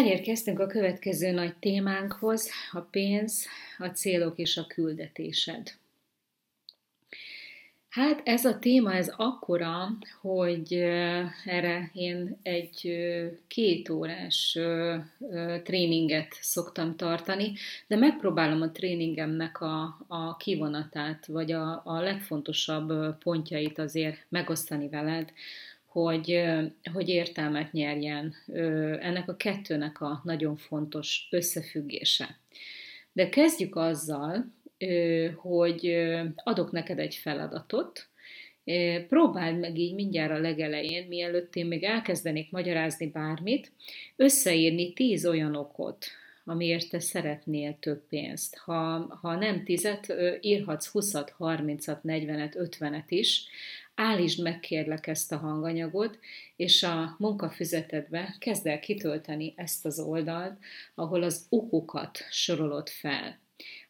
Elérkeztünk a következő nagy témánkhoz, a pénz, a célok és a küldetésed. Hát ez a téma, ez akkora, hogy erre én egy két órás tréninget szoktam tartani, de megpróbálom a tréningemnek a, a kivonatát, vagy a, a legfontosabb pontjait azért megosztani veled, hogy, hogy értelmet nyerjen ennek a kettőnek a nagyon fontos összefüggése. De kezdjük azzal, hogy adok neked egy feladatot, próbáld meg így mindjárt a legelején, mielőtt én még elkezdenék magyarázni bármit, összeírni tíz olyan okot, amiért te szeretnél több pénzt. Ha, ha nem tizet, írhatsz 20-at, 30-at, 40-et, 50-et is, állítsd meg kérlek ezt a hanganyagot, és a munkafüzetedbe kezd el kitölteni ezt az oldalt, ahol az okokat sorolod fel.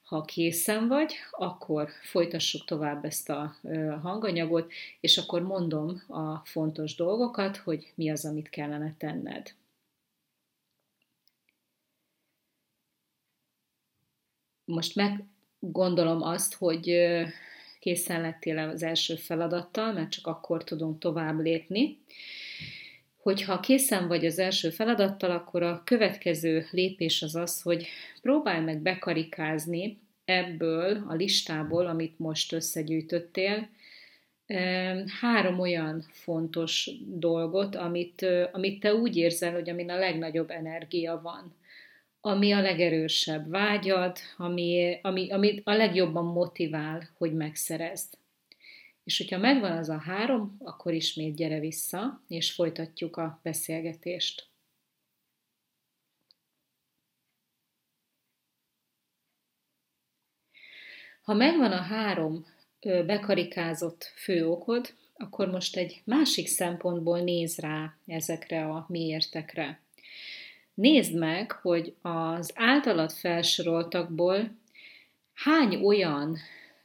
Ha készen vagy, akkor folytassuk tovább ezt a hanganyagot, és akkor mondom a fontos dolgokat, hogy mi az, amit kellene tenned. Most meggondolom azt, hogy készen lettél az első feladattal, mert csak akkor tudunk tovább lépni. Hogyha készen vagy az első feladattal, akkor a következő lépés az az, hogy próbálj meg bekarikázni ebből a listából, amit most összegyűjtöttél, három olyan fontos dolgot, amit, amit te úgy érzel, hogy amin a legnagyobb energia van ami a legerősebb vágyad, ami, ami, ami a legjobban motivál, hogy megszerezd. És hogyha megvan az a három, akkor ismét gyere vissza, és folytatjuk a beszélgetést. Ha megvan a három bekarikázott fő okod, akkor most egy másik szempontból néz rá ezekre a miértekre. Nézd meg, hogy az általad felsoroltakból hány olyan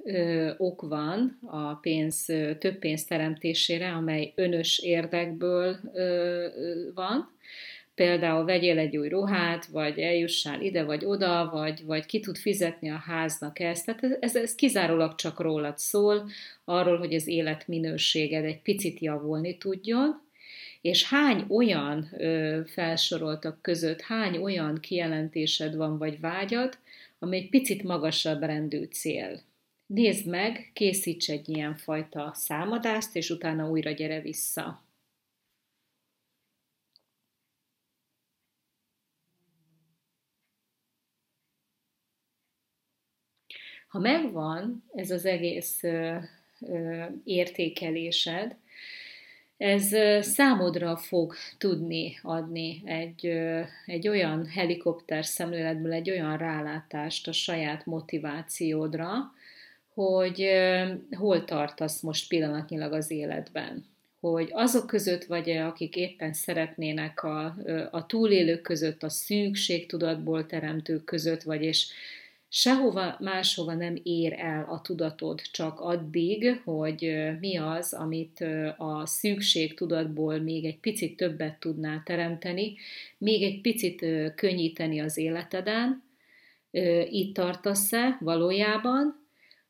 ö, ok van a pénz, ö, több pénz teremtésére, amely önös érdekből ö, van, például vegyél egy új ruhát, vagy eljussál ide vagy oda, vagy, vagy ki tud fizetni a háznak ezt. Tehát ez, ez kizárólag csak rólad szól, arról, hogy az életminőséged egy picit javulni tudjon, és hány olyan ö, felsoroltak között, hány olyan kijelentésed van vagy vágyad, ami egy picit magasabb rendű cél. Nézd meg, készíts egy ilyen fajta számadást, és utána újra gyere vissza. Ha megvan ez az egész ö, ö, értékelésed, ez számodra fog tudni adni egy, egy olyan helikopter szemléletből egy olyan rálátást a saját motivációdra, hogy hol tartasz most pillanatnyilag az életben. Hogy azok között vagy-e, akik éppen szeretnének a, a túlélők között, a szűkségtudatból teremtők között vagy, és sehova máshova nem ér el a tudatod, csak addig, hogy mi az, amit a szűkség tudatból még egy picit többet tudnál teremteni, még egy picit könnyíteni az életeden, itt tartasz-e valójában,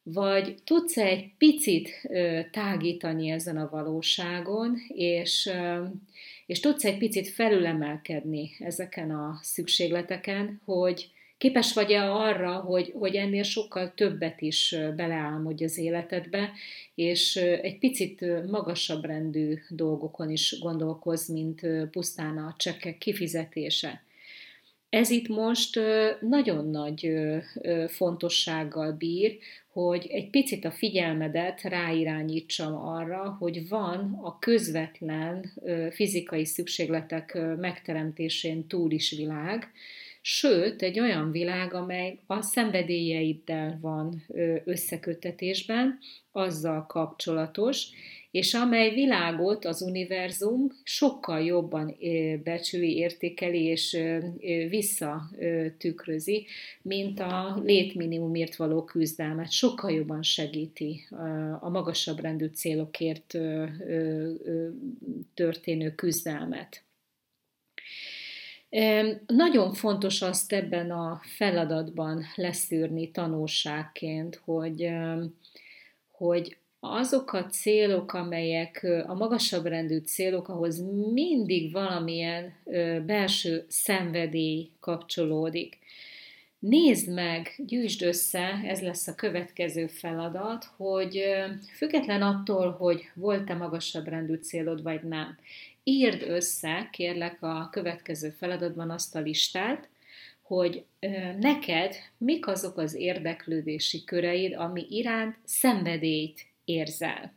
vagy tudsz-e egy picit tágítani ezen a valóságon, és, és tudsz egy picit felülemelkedni ezeken a szükségleteken, hogy Képes vagy-e arra, hogy, hogy ennél sokkal többet is beleálmodj az életedbe, és egy picit magasabb rendű dolgokon is gondolkoz, mint pusztán a csekkek kifizetése. Ez itt most nagyon nagy fontossággal bír, hogy egy picit a figyelmedet ráirányítsam arra, hogy van a közvetlen fizikai szükségletek megteremtésén túl is világ, sőt, egy olyan világ, amely a szenvedélyeiddel van összekötetésben, azzal kapcsolatos, és amely világot az univerzum sokkal jobban becsüli, értékeli és visszatükrözi, mint a létminimumért való küzdelmet. Sokkal jobban segíti a magasabb rendű célokért történő küzdelmet. Nagyon fontos azt ebben a feladatban leszűrni tanulságként, hogy, hogy azok a célok, amelyek a magasabb rendű célok, ahhoz mindig valamilyen belső szenvedély kapcsolódik. Nézd meg, gyűjtsd össze, ez lesz a következő feladat, hogy független attól, hogy volt-e magasabb rendű célod, vagy nem, írd össze, kérlek a következő feladatban azt a listát, hogy neked mik azok az érdeklődési köreid, ami iránt szenvedélyt érzel.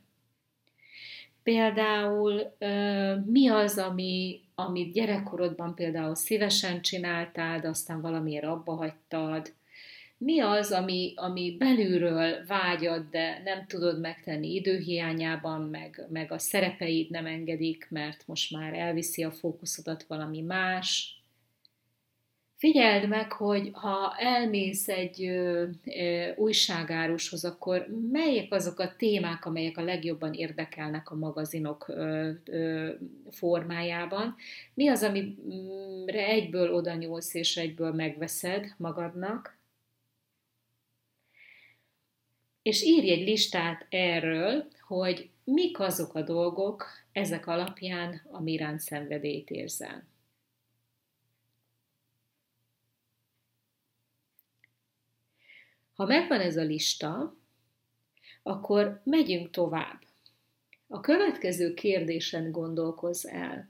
Például mi az, ami, amit gyerekkorodban például szívesen csináltál, de aztán valamiért abba hagytad, mi az, ami, ami belülről vágyad, de nem tudod megtenni időhiányában, meg, meg a szerepeid nem engedik, mert most már elviszi a fókuszodat valami más. Figyeld meg, hogy ha elmész egy ö, ö, újságárushoz, akkor melyek azok a témák, amelyek a legjobban érdekelnek a magazinok ö, ö, formájában? Mi az, amire egyből oda nyúlsz és egyből megveszed magadnak? és írj egy listát erről, hogy mik azok a dolgok ezek alapján, ami iránt szenvedélyt érzel. Ha megvan ez a lista, akkor megyünk tovább. A következő kérdésen gondolkozz el,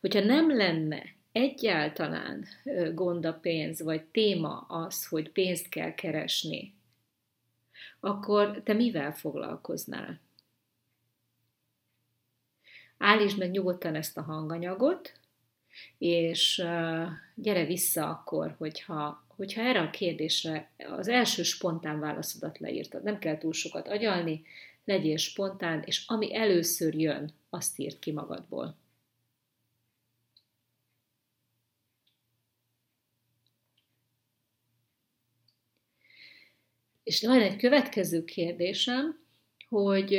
hogyha nem lenne egyáltalán gond a pénz, vagy téma az, hogy pénzt kell keresni, akkor te mivel foglalkoznál? Állítsd meg nyugodtan ezt a hanganyagot, és gyere vissza akkor, hogyha, hogyha erre a kérdésre az első spontán válaszodat leírtad. Nem kell túl sokat agyalni, legyél spontán, és ami először jön, azt írt ki magadból. És van egy következő kérdésem, hogy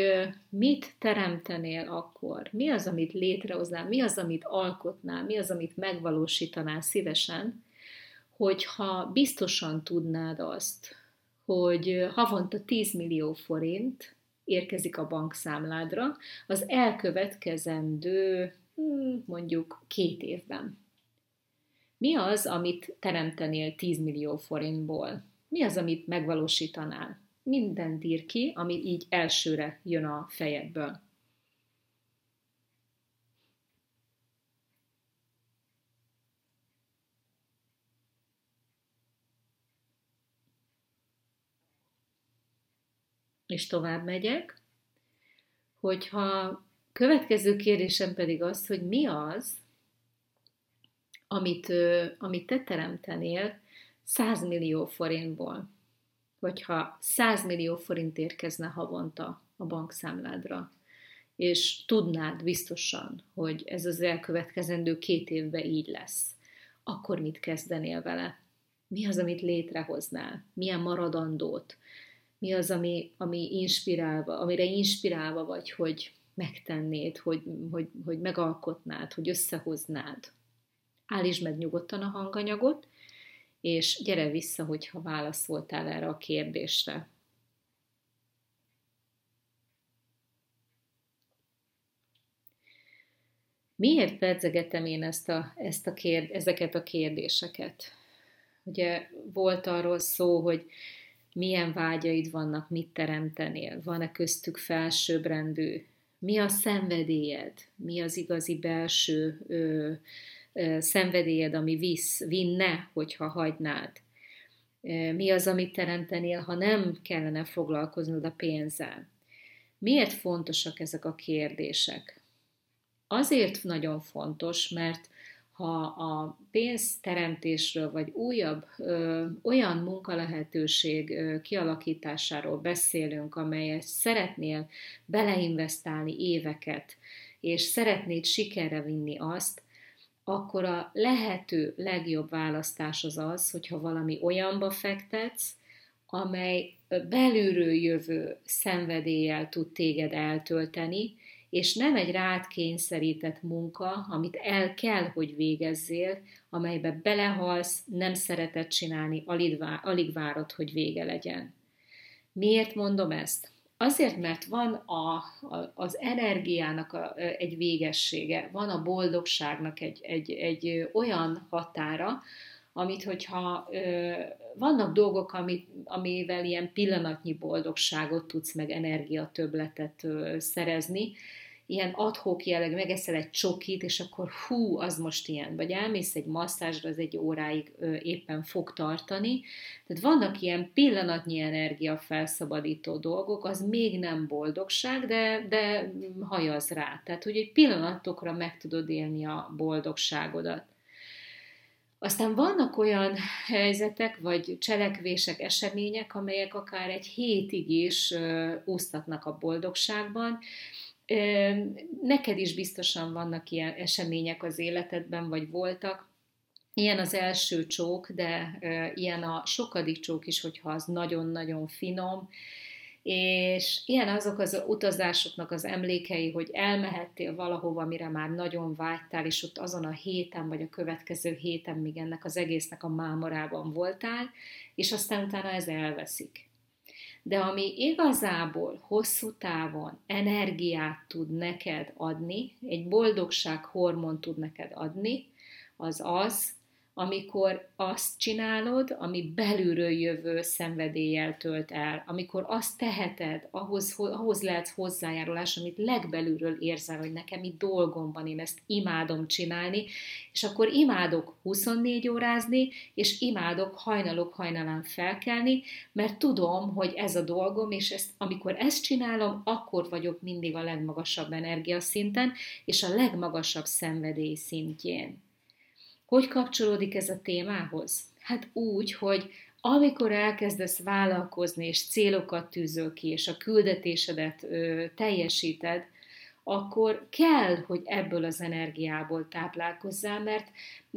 mit teremtenél akkor? Mi az, amit létrehoznál? Mi az, amit alkotnál? Mi az, amit megvalósítanál szívesen? Hogyha biztosan tudnád azt, hogy havonta 10 millió forint érkezik a bankszámládra az elkövetkezendő hm, mondjuk két évben. Mi az, amit teremtenél 10 millió forintból? mi az, amit megvalósítanál? Minden ír ki, ami így elsőre jön a fejedből. És tovább megyek, hogyha következő kérdésem pedig az, hogy mi az, amit, amit te teremtenél, 100 millió forintból, hogyha 100 millió forint érkezne havonta a bankszámládra, és tudnád biztosan, hogy ez az elkövetkezendő két évben így lesz, akkor mit kezdenél vele? Mi az, amit létrehoznál? Milyen maradandót? Mi az, ami, ami inspirálva, amire inspirálva vagy, hogy megtennéd, hogy, hogy, hogy megalkotnád, hogy összehoznád? Állítsd meg nyugodtan a hanganyagot, és gyere vissza, hogyha válaszoltál erre a kérdésre. Miért pedzegetem én ezt a, ezt a kérd, ezeket a kérdéseket? Ugye volt arról szó, hogy milyen vágyaid vannak, mit teremtenél, van-e köztük felsőbbrendű, mi a szenvedélyed, mi az igazi belső ö, szenvedélyed, ami visz, vinne, hogyha hagynád? Mi az, amit teremtenél, ha nem kellene foglalkoznod a pénzzel? Miért fontosak ezek a kérdések? Azért nagyon fontos, mert ha a pénzteremtésről vagy újabb ö, olyan munkalehetőség ö, kialakításáról beszélünk, amelyet szeretnél beleinvestálni éveket, és szeretnéd sikerre vinni azt, akkor a lehető legjobb választás az az, hogyha valami olyanba fektetsz, amely belülről jövő szenvedéllyel tud téged eltölteni, és nem egy rád kényszerített munka, amit el kell, hogy végezzél, amelybe belehalsz, nem szeretett csinálni, alig várod, hogy vége legyen. Miért mondom ezt? Azért, mert van a, a, az energiának a, egy végessége, van a boldogságnak egy, egy, egy olyan határa, amit hogyha ö, vannak dolgok, amit, amivel ilyen pillanatnyi boldogságot tudsz, meg energiatöbletet ö, szerezni, ilyen adhok jelleg, megeszel egy csokit, és akkor hú, az most ilyen, vagy elmész egy masszázsra, az egy óráig ö, éppen fog tartani. Tehát vannak ilyen pillanatnyi energia felszabadító dolgok, az még nem boldogság, de, de hajaz rá. Tehát, hogy egy pillanatokra meg tudod élni a boldogságodat. Aztán vannak olyan helyzetek, vagy cselekvések, események, amelyek akár egy hétig is úsztatnak a boldogságban, Neked is biztosan vannak ilyen események az életedben, vagy voltak. Ilyen az első csók, de ilyen a sokadik csók is, hogyha az nagyon-nagyon finom, és ilyen azok az utazásoknak az emlékei, hogy elmehettél valahova, mire már nagyon vágytál, és ott azon a héten, vagy a következő héten még ennek az egésznek a mámorában voltál, és aztán utána ez elveszik de ami igazából hosszú távon energiát tud neked adni, egy boldogság hormon tud neked adni, az az, amikor azt csinálod, ami belülről jövő szenvedéllyel tölt el, amikor azt teheted, ahhoz, ahhoz lehetsz hozzájárulás, amit legbelülről érzel, hogy nekem itt dolgom van, én ezt imádom csinálni, és akkor imádok 24 órázni, és imádok hajnalok hajnalán felkelni, mert tudom, hogy ez a dolgom, és ezt, amikor ezt csinálom, akkor vagyok mindig a legmagasabb energiaszinten, és a legmagasabb szenvedély szintjén. Hogy kapcsolódik ez a témához? Hát úgy, hogy amikor elkezdesz vállalkozni, és célokat tűzöl ki, és a küldetésedet ö, teljesíted, akkor kell, hogy ebből az energiából táplálkozzál, mert,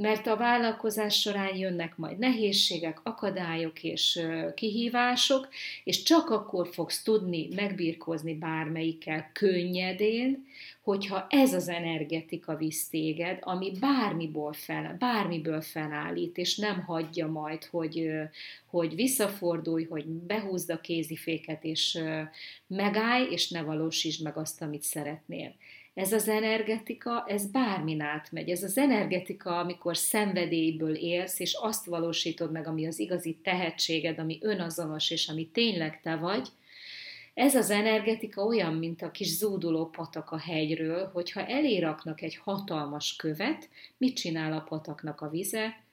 mert a vállalkozás során jönnek majd nehézségek, akadályok és kihívások, és csak akkor fogsz tudni megbírkozni bármelyikkel könnyedén, hogyha ez az energetika visz téged, ami bármiből, fel, bármiből felállít, és nem hagyja majd, hogy, hogy visszafordulj, hogy behúzd a kéziféket, és megállj, és ne valósítsd meg azt, amit szeretnél. Ez az energetika, ez bármin átmegy. Ez az energetika, amikor szenvedélyből élsz, és azt valósítod meg, ami az igazi tehetséged, ami önazonos, és ami tényleg te vagy, ez az energetika olyan, mint a kis zúduló patak a hegyről, hogyha eléraknak egy hatalmas követ, mit csinál a pataknak a vize?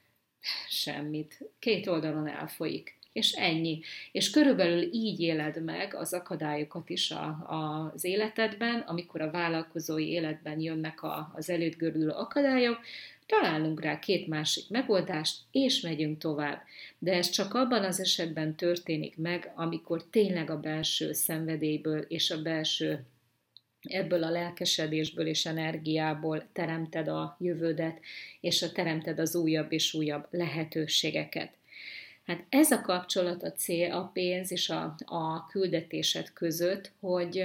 Semmit. Két oldalon elfolyik. És ennyi. És körülbelül így éled meg az akadályokat is a, a, az életedben, amikor a vállalkozói életben jönnek a, az előtt görülő akadályok, találunk rá két másik megoldást, és megyünk tovább. De ez csak abban az esetben történik meg, amikor tényleg a belső szenvedélyből és a belső ebből a lelkesedésből és energiából teremted a jövődet, és a teremted az újabb és újabb lehetőségeket. Hát ez a kapcsolat a cél, a pénz és a, a küldetésed között, hogy,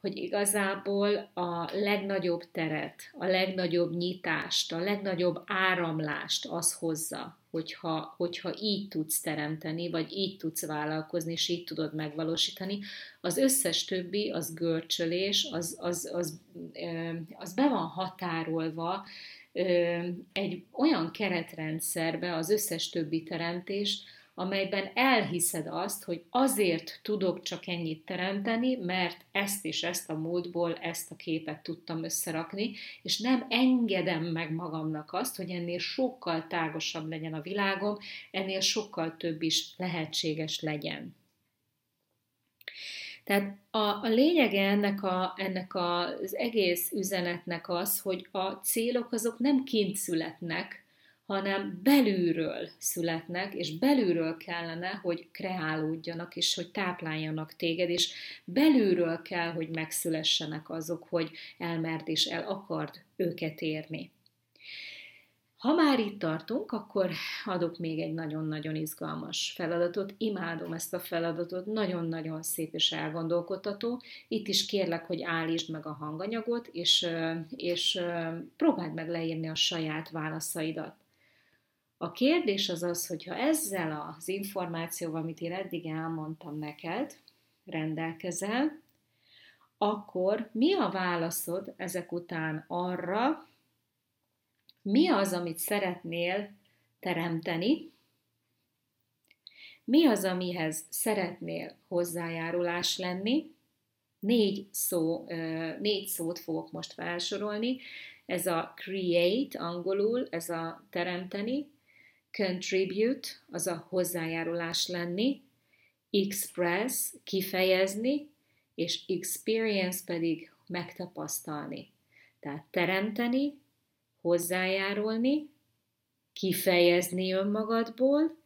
hogy igazából a legnagyobb teret, a legnagyobb nyitást, a legnagyobb áramlást az hozza, hogyha, hogyha így tudsz teremteni, vagy így tudsz vállalkozni, és így tudod megvalósítani. Az összes többi, az görcsölés, az, az, az, az be van határolva egy olyan keretrendszerbe az összes többi teremtés, amelyben elhiszed azt, hogy azért tudok csak ennyit teremteni, mert ezt és ezt a módból ezt a képet tudtam összerakni, és nem engedem meg magamnak azt, hogy ennél sokkal tágosabb legyen a világom, ennél sokkal több is lehetséges legyen. Tehát a, a lényege ennek, a, ennek az egész üzenetnek az, hogy a célok azok nem kint születnek, hanem belülről születnek, és belülről kellene, hogy kreálódjanak, és hogy tápláljanak téged, és belülről kell, hogy megszülessenek azok, hogy elmerd és el akard őket érni. Ha már itt tartunk, akkor adok még egy nagyon-nagyon izgalmas feladatot. Imádom ezt a feladatot, nagyon-nagyon szép és elgondolkodtató. Itt is kérlek, hogy állítsd meg a hanganyagot, és, és próbáld meg leírni a saját válaszaidat. A kérdés az az, hogy ha ezzel az információval, amit én eddig elmondtam neked, rendelkezel, akkor mi a válaszod ezek után arra, mi az, amit szeretnél teremteni, mi az, amihez szeretnél hozzájárulás lenni. Négy, szó, négy szót fogok most felsorolni. Ez a create angolul, ez a teremteni, contribute, az a hozzájárulás lenni, express, kifejezni, és experience pedig megtapasztalni. Tehát teremteni, hozzájárulni, kifejezni önmagadból,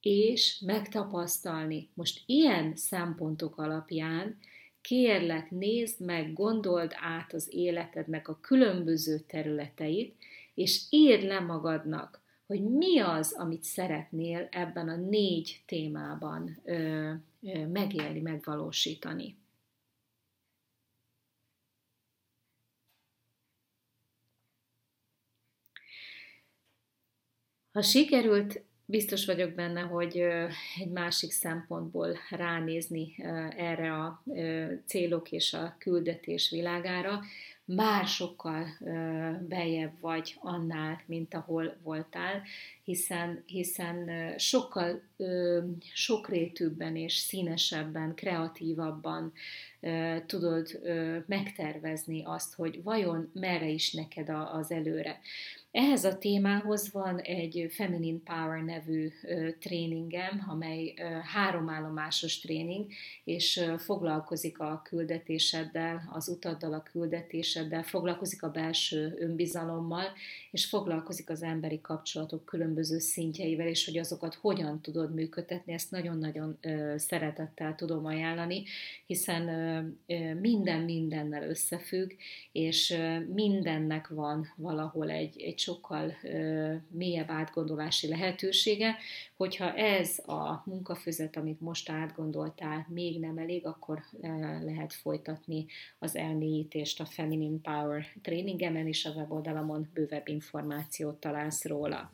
és megtapasztalni. Most ilyen szempontok alapján kérlek, nézd meg, gondold át az életednek a különböző területeit, és írd le magadnak, hogy mi az, amit szeretnél ebben a négy témában ö, ö, megélni, megvalósítani. Ha sikerült, biztos vagyok benne, hogy egy másik szempontból ránézni erre a célok és a küldetés világára, már sokkal bejebb vagy annál, mint ahol voltál, hiszen, hiszen sokkal sokrétűbben és színesebben, kreatívabban tudod megtervezni azt, hogy vajon merre is neked az előre. Ehhez a témához van egy Feminine Power nevű tréningem, amely három állomásos tréning, és foglalkozik a küldetéseddel, az utaddal, a küldetéseddel, foglalkozik a belső önbizalommal, és foglalkozik az emberi kapcsolatok különböző szintjeivel, és hogy azokat hogyan tudod működtetni, ezt nagyon-nagyon szeretettel tudom ajánlani, hiszen minden mindennel összefügg, és mindennek van valahol egy, egy sokkal mélyebb átgondolási lehetősége, hogyha ez a munkafüzet, amit most átgondoltál, még nem elég, akkor lehet folytatni az elmélyítést a Feminine Power tréningemen, és a weboldalamon bővebb információt találsz róla.